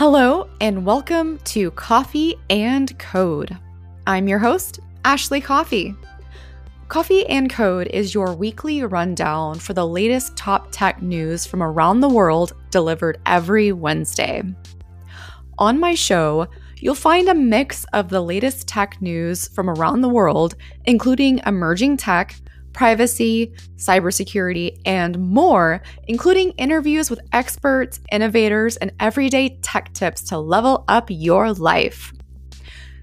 Hello, and welcome to Coffee and Code. I'm your host, Ashley Coffee. Coffee and Code is your weekly rundown for the latest top tech news from around the world delivered every Wednesday. On my show, you'll find a mix of the latest tech news from around the world, including emerging tech, privacy, cybersecurity, and more, including interviews with experts, innovators, and everyday tech tips to level up your life.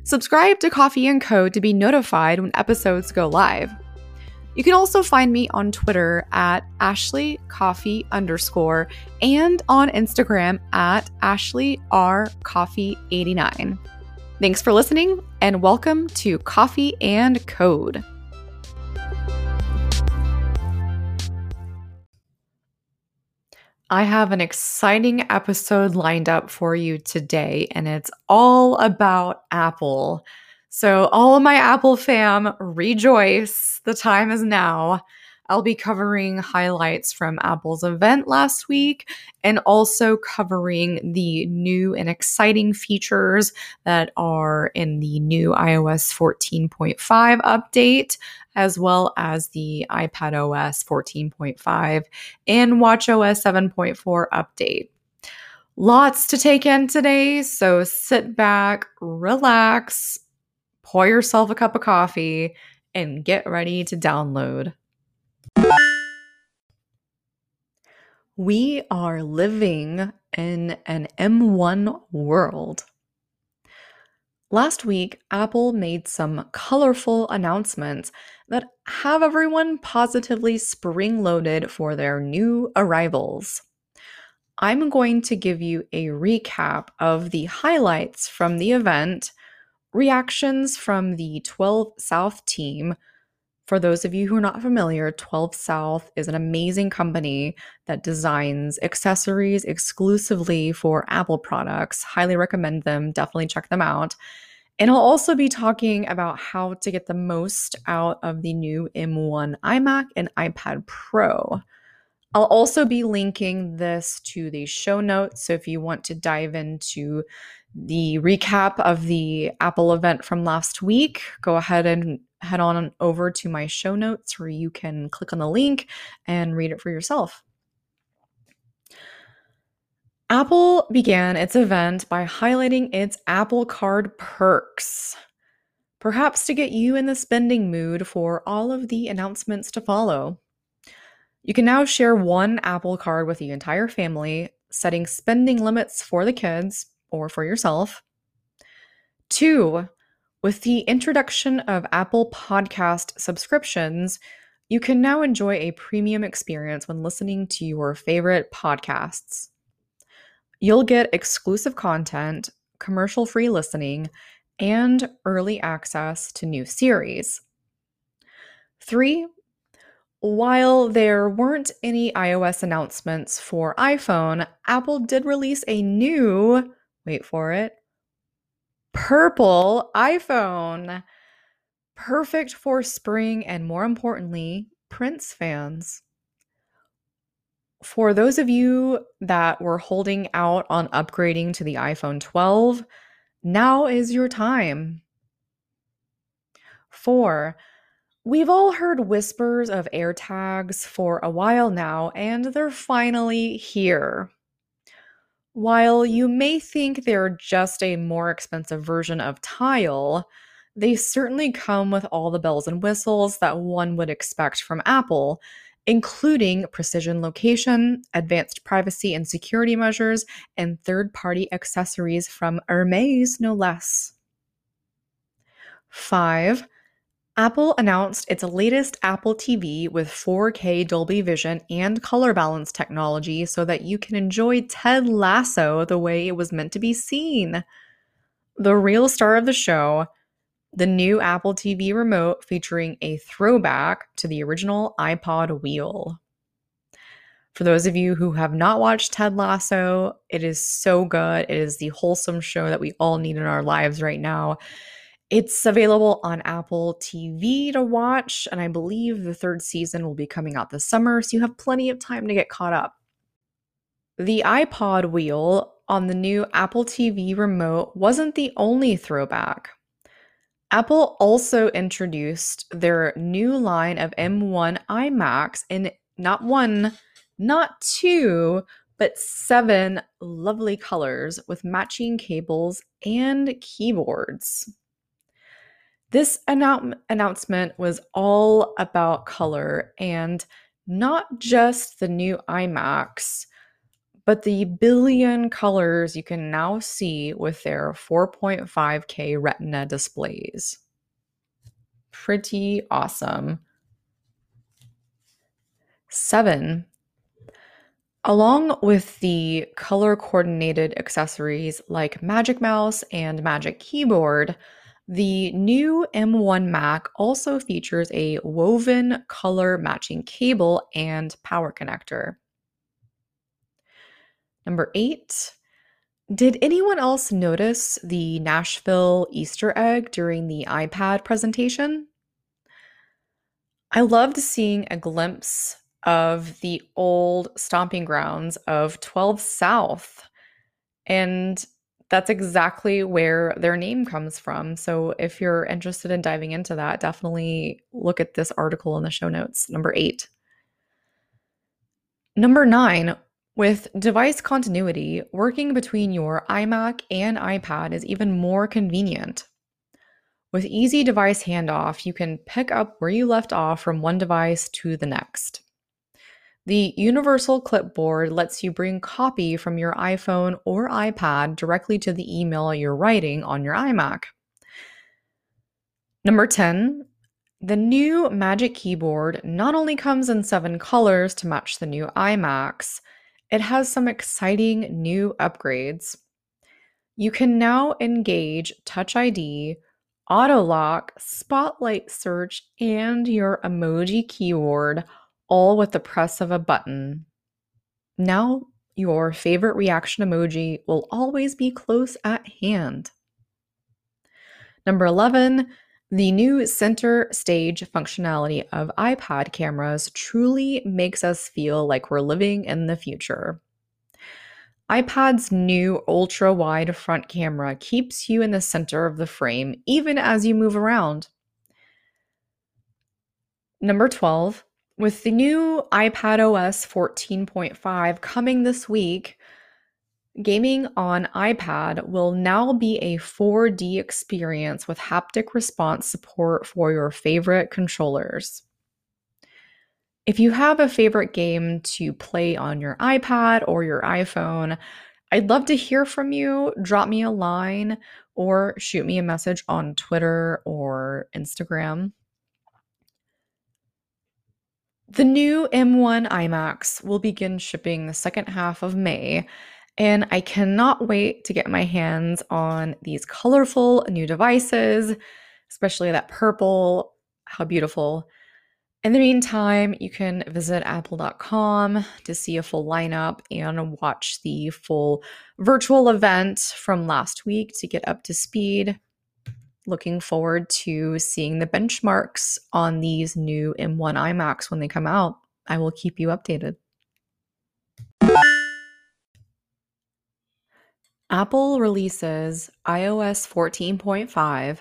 Subscribe to Coffee and Code to be notified when episodes go live. You can also find me on Twitter at Ashley Coffee underscore and on Instagram at Ashley R Coffee 89. Thanks for listening and welcome to Coffee and Code. I have an exciting episode lined up for you today, and it's all about Apple. So, all of my Apple fam, rejoice. The time is now. I'll be covering highlights from Apple's event last week and also covering the new and exciting features that are in the new iOS 14.5 update, as well as the iPad OS 14.5 and WatchOS 7.4 update. Lots to take in today, so sit back, relax, pour yourself a cup of coffee, and get ready to download. We are living in an M1 world. Last week, Apple made some colorful announcements that have everyone positively spring loaded for their new arrivals. I'm going to give you a recap of the highlights from the event, reactions from the 12 South team, for those of you who are not familiar, 12 South is an amazing company that designs accessories exclusively for Apple products. Highly recommend them. Definitely check them out. And I'll also be talking about how to get the most out of the new M1 iMac and iPad Pro. I'll also be linking this to the show notes. So if you want to dive into the recap of the Apple event from last week, go ahead and head on over to my show notes where you can click on the link and read it for yourself. Apple began its event by highlighting its Apple Card perks, perhaps to get you in the spending mood for all of the announcements to follow. You can now share one Apple Card with the entire family, setting spending limits for the kids or for yourself. Two, with the introduction of Apple Podcast subscriptions, you can now enjoy a premium experience when listening to your favorite podcasts. You'll get exclusive content, commercial free listening, and early access to new series. Three, while there weren't any iOS announcements for iPhone, Apple did release a new, wait for it, purple iPhone. Perfect for spring and more importantly, Prince fans. For those of you that were holding out on upgrading to the iPhone 12, now is your time. Four, we've all heard whispers of AirTags for a while now, and they're finally here. While you may think they're just a more expensive version of Tile, they certainly come with all the bells and whistles that one would expect from Apple, including precision location, advanced privacy and security measures, and third party accessories from Hermes, no less. 5. Apple announced its latest Apple TV with 4K Dolby Vision and color balance technology so that you can enjoy Ted Lasso the way it was meant to be seen. The real star of the show, the new Apple TV remote featuring a throwback to the original iPod wheel. For those of you who have not watched Ted Lasso, it is so good. It is the wholesome show that we all need in our lives right now. It's available on Apple TV to watch, and I believe the third season will be coming out this summer, so you have plenty of time to get caught up. The iPod wheel on the new Apple TV remote wasn't the only throwback. Apple also introduced their new line of M1 iMacs in not one, not two, but seven lovely colors with matching cables and keyboards. This annou- announcement was all about color and not just the new iMacs, but the billion colors you can now see with their 4.5K Retina displays. Pretty awesome. Seven. Along with the color coordinated accessories like Magic Mouse and Magic Keyboard, the new M1 Mac also features a woven color matching cable and power connector. Number eight, did anyone else notice the Nashville Easter egg during the iPad presentation? I loved seeing a glimpse of the old stomping grounds of 12 South. And that's exactly where their name comes from. So if you're interested in diving into that, definitely look at this article in the show notes, number eight. Number nine, with device continuity, working between your iMac and iPad is even more convenient. With easy device handoff, you can pick up where you left off from one device to the next. The Universal Clipboard lets you bring copy from your iPhone or iPad directly to the email you're writing on your iMac. Number 10, the new Magic Keyboard not only comes in seven colors to match the new iMacs, it has some exciting new upgrades. You can now engage Touch ID, Auto Lock, Spotlight Search, and your emoji keyword all with the press of a button. Now, your favorite reaction emoji will always be close at hand. Number 11, the new center stage functionality of iPad cameras truly makes us feel like we're living in the future. iPad's new ultra wide front camera keeps you in the center of the frame even as you move around. Number 12, with the new iPad OS 14.5 coming this week, Gaming on iPad will now be a 4D experience with haptic response support for your favorite controllers. If you have a favorite game to play on your iPad or your iPhone, I'd love to hear from you. Drop me a line or shoot me a message on Twitter or Instagram. The new M1 iMacs will begin shipping the second half of May and I cannot wait to get my hands on these colorful new devices, especially that purple. How beautiful. In the meantime, you can visit apple.com to see a full lineup and watch the full virtual event from last week to get up to speed. Looking forward to seeing the benchmarks on these new M1 iMacs when they come out. I will keep you updated. Apple releases iOS 14.5,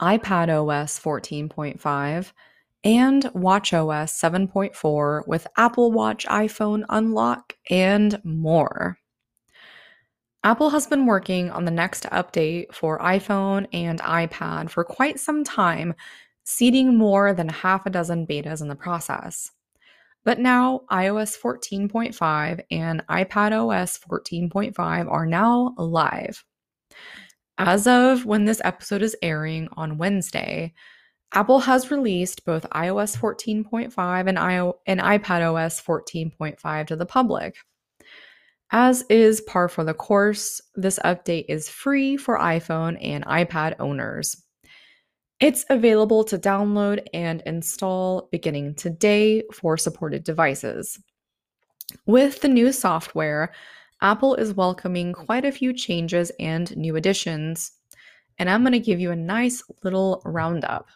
iPadOS 14.5, and watchOS 7.4 with Apple Watch iPhone Unlock and more. Apple has been working on the next update for iPhone and iPad for quite some time, seeding more than half a dozen betas in the process. But now iOS 14.5 and iPadOS 14.5 are now live. As of when this episode is airing on Wednesday, Apple has released both iOS 14.5 and, I- and iPadOS 14.5 to the public. As is par for the course, this update is free for iPhone and iPad owners. It's available to download and install beginning today for supported devices. With the new software, Apple is welcoming quite a few changes and new additions, and I'm going to give you a nice little roundup.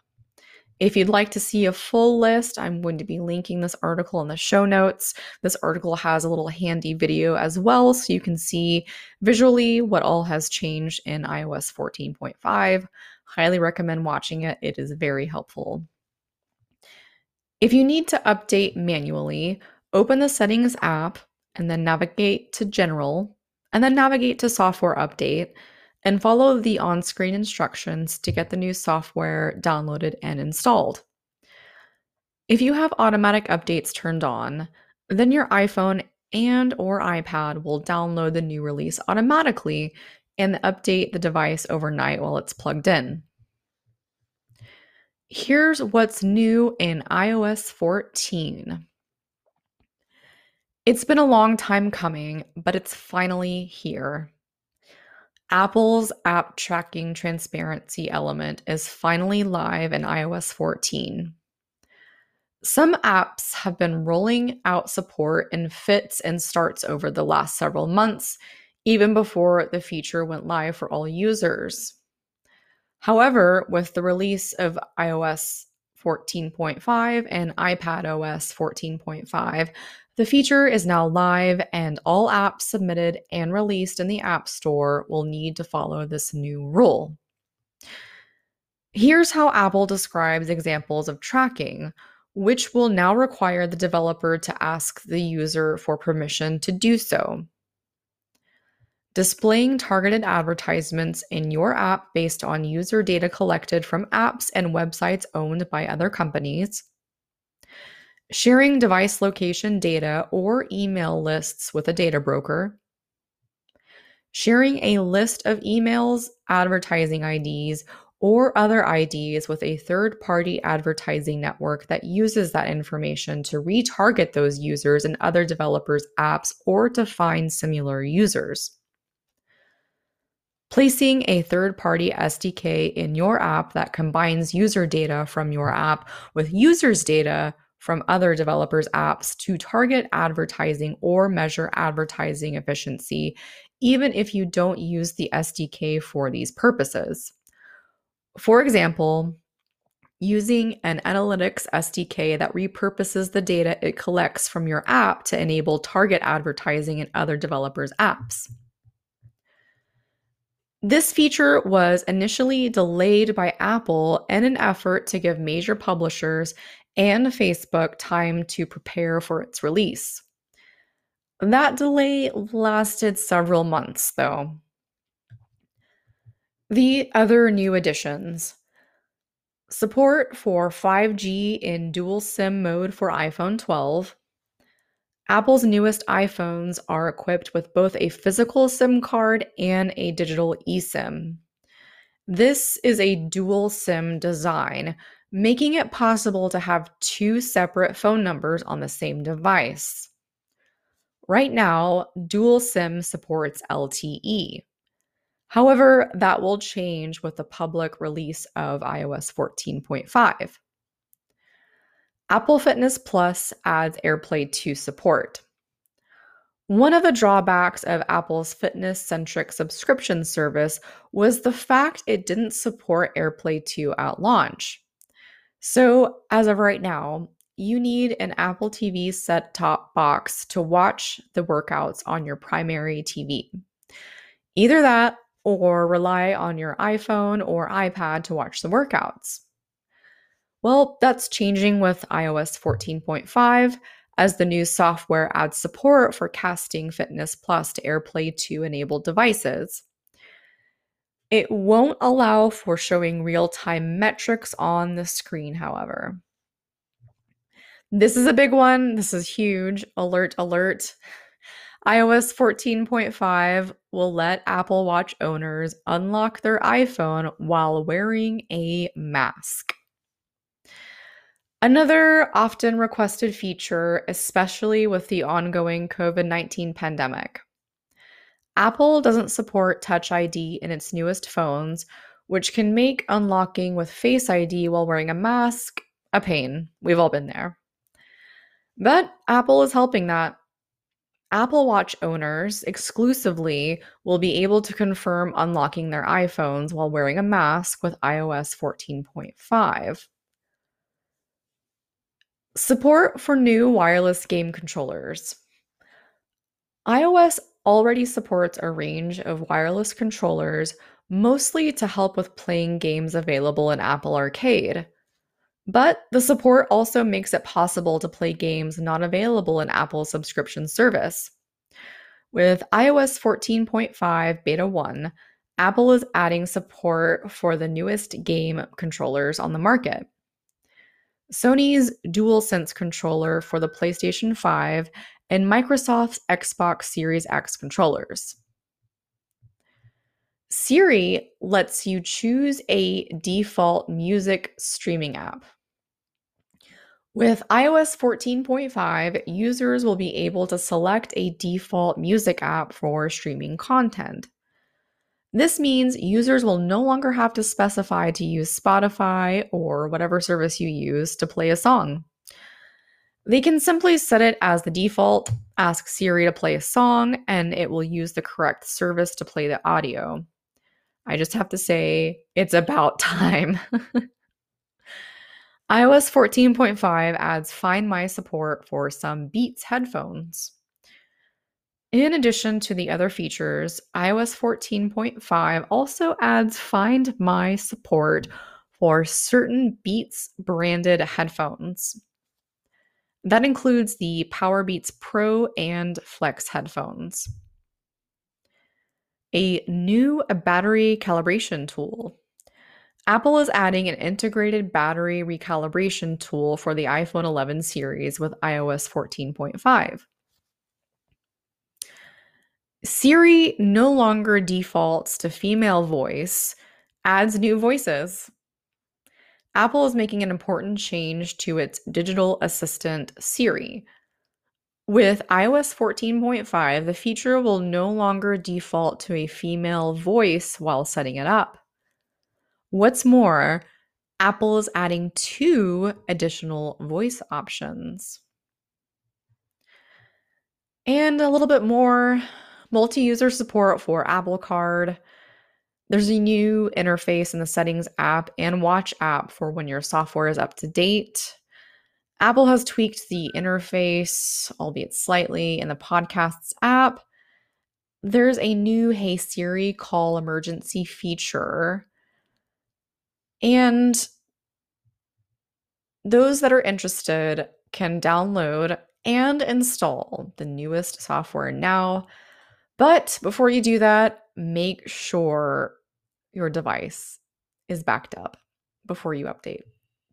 If you'd like to see a full list, I'm going to be linking this article in the show notes. This article has a little handy video as well, so you can see visually what all has changed in iOS 14.5. Highly recommend watching it, it is very helpful. If you need to update manually, open the Settings app and then navigate to General, and then navigate to Software Update and follow the on screen instructions to get the new software downloaded and installed. If you have automatic updates turned on, then your iPhone and or iPad will download the new release automatically and update the device overnight while it's plugged in. Here's what's new in iOS 14. It's been a long time coming, but it's finally here. Apple's app tracking transparency element is finally live in iOS 14. Some apps have been rolling out support in fits and starts over the last several months, even before the feature went live for all users. However, with the release of iOS 14.5 and iPad OS 14.5, the feature is now live, and all apps submitted and released in the App Store will need to follow this new rule. Here's how Apple describes examples of tracking, which will now require the developer to ask the user for permission to do so. Displaying targeted advertisements in your app based on user data collected from apps and websites owned by other companies sharing device location data or email lists with a data broker, sharing a list of emails, advertising IDs, or other IDs with a third party advertising network that uses that information to retarget those users in other developers' apps or to find similar users. Placing a third party SDK in your app that combines user data from your app with users' data from other developers' apps to target advertising or measure advertising efficiency, even if you don't use the SDK for these purposes. For example, using an analytics SDK that repurposes the data it collects from your app to enable target advertising in other developers' apps. This feature was initially delayed by Apple in an effort to give major publishers and Facebook time to prepare for its release. That delay lasted several months, though. The other new additions support for 5G in dual SIM mode for iPhone 12. Apple's newest iPhones are equipped with both a physical SIM card and a digital eSIM. This is a dual SIM design, making it possible to have two separate phone numbers on the same device. Right now, dual SIM supports LTE. However, that will change with the public release of iOS 14.5. Apple Fitness Plus adds AirPlay 2 support. One of the drawbacks of Apple's fitness centric subscription service was the fact it didn't support AirPlay 2 at launch. So, as of right now, you need an Apple TV set top box to watch the workouts on your primary TV. Either that or rely on your iPhone or iPad to watch the workouts. Well, that's changing with iOS 14.5 as the new software adds support for casting Fitness Plus to AirPlay 2 enabled devices. It won't allow for showing real time metrics on the screen, however. This is a big one. This is huge. Alert, alert. iOS 14.5 will let Apple Watch owners unlock their iPhone while wearing a mask. Another often requested feature, especially with the ongoing COVID 19 pandemic. Apple doesn't support Touch ID in its newest phones, which can make unlocking with Face ID while wearing a mask a pain. We've all been there. But Apple is helping that. Apple Watch owners exclusively will be able to confirm unlocking their iPhones while wearing a mask with iOS 14.5. Support for new wireless game controllers. iOS already supports a range of wireless controllers, mostly to help with playing games available in Apple Arcade. But the support also makes it possible to play games not available in Apple's subscription service. With iOS 14.5 Beta 1, Apple is adding support for the newest game controllers on the market. Sony's DualSense controller for the PlayStation 5 and Microsoft's Xbox Series X controllers. Siri lets you choose a default music streaming app. With iOS 14.5, users will be able to select a default music app for streaming content. This means users will no longer have to specify to use Spotify or whatever service you use to play a song. They can simply set it as the default, ask Siri to play a song, and it will use the correct service to play the audio. I just have to say, it's about time. iOS 14.5 adds Find My support for some Beats headphones. In addition to the other features, iOS 14.5 also adds Find My support for certain Beats branded headphones. That includes the Powerbeats Pro and Flex headphones. A new battery calibration tool. Apple is adding an integrated battery recalibration tool for the iPhone 11 series with iOS 14.5. Siri no longer defaults to female voice, adds new voices. Apple is making an important change to its digital assistant Siri. With iOS 14.5, the feature will no longer default to a female voice while setting it up. What's more, Apple is adding two additional voice options. And a little bit more multi user support for Apple Card. There's a new interface in the Settings app and Watch app for when your software is up to date. Apple has tweaked the interface, albeit slightly, in the Podcasts app. There's a new Hey Siri call emergency feature. And those that are interested can download and install the newest software now but before you do that, make sure your device is backed up before you update.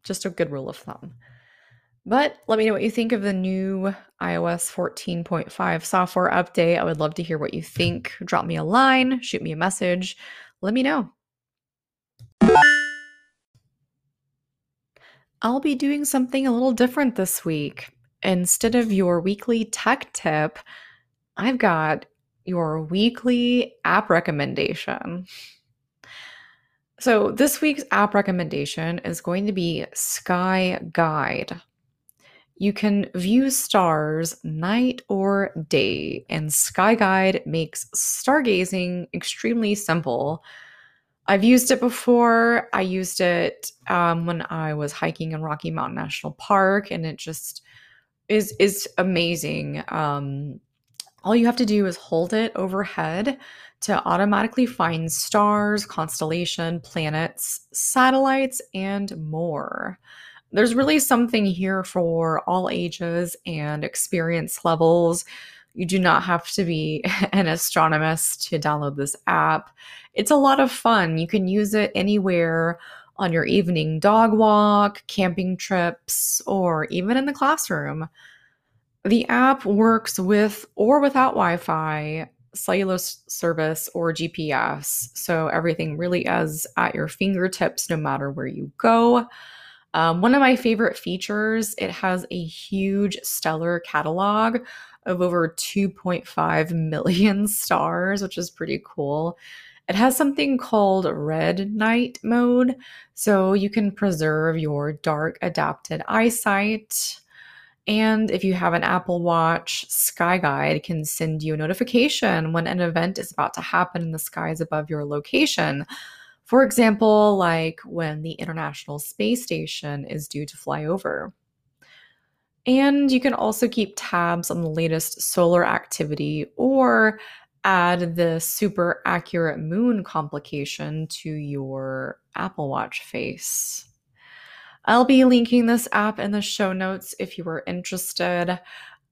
Just a good rule of thumb. But let me know what you think of the new iOS 14.5 software update. I would love to hear what you think. Drop me a line, shoot me a message, let me know. I'll be doing something a little different this week. Instead of your weekly tech tip, I've got your weekly app recommendation. So, this week's app recommendation is going to be Sky Guide. You can view stars night or day, and Sky Guide makes stargazing extremely simple. I've used it before. I used it um, when I was hiking in Rocky Mountain National Park, and it just is is amazing. Um, all you have to do is hold it overhead to automatically find stars, constellation, planets, satellites, and more. There's really something here for all ages and experience levels. You do not have to be an astronomist to download this app. It's a lot of fun. You can use it anywhere on your evening dog walk, camping trips, or even in the classroom. The app works with or without Wi Fi, cellular service, or GPS. So everything really is at your fingertips no matter where you go. Um, one of my favorite features, it has a huge stellar catalog of over 2.5 million stars, which is pretty cool. It has something called red night mode, so you can preserve your dark adapted eyesight. And if you have an Apple Watch, Sky Guide can send you a notification when an event is about to happen in the skies above your location. For example, like when the International Space Station is due to fly over. And you can also keep tabs on the latest solar activity or add the super accurate moon complication to your Apple Watch face. I'll be linking this app in the show notes if you are interested.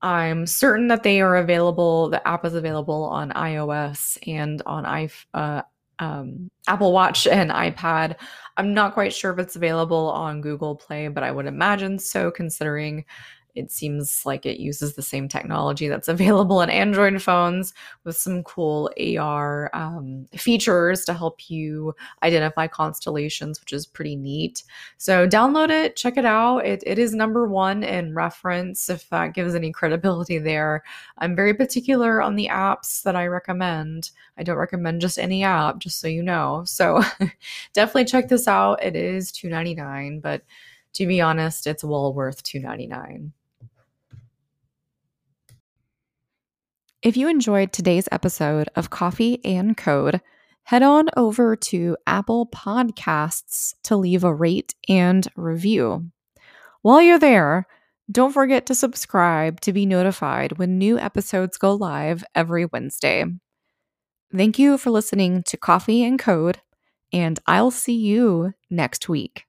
I'm certain that they are available. The app is available on iOS and on uh, um, Apple Watch and iPad. I'm not quite sure if it's available on Google Play, but I would imagine so, considering it seems like it uses the same technology that's available in Android phones with some cool AR um, features to help you identify constellations, which is pretty neat. So download it, check it out. It, it is number one in reference, if that gives any credibility there. I'm very particular on the apps that I recommend. I don't recommend just any app, just so you know. So definitely check this out. It is $2.99, but to be honest, it's well worth $2.99. If you enjoyed today's episode of Coffee and Code, head on over to Apple Podcasts to leave a rate and review. While you're there, don't forget to subscribe to be notified when new episodes go live every Wednesday. Thank you for listening to Coffee and Code, and I'll see you next week.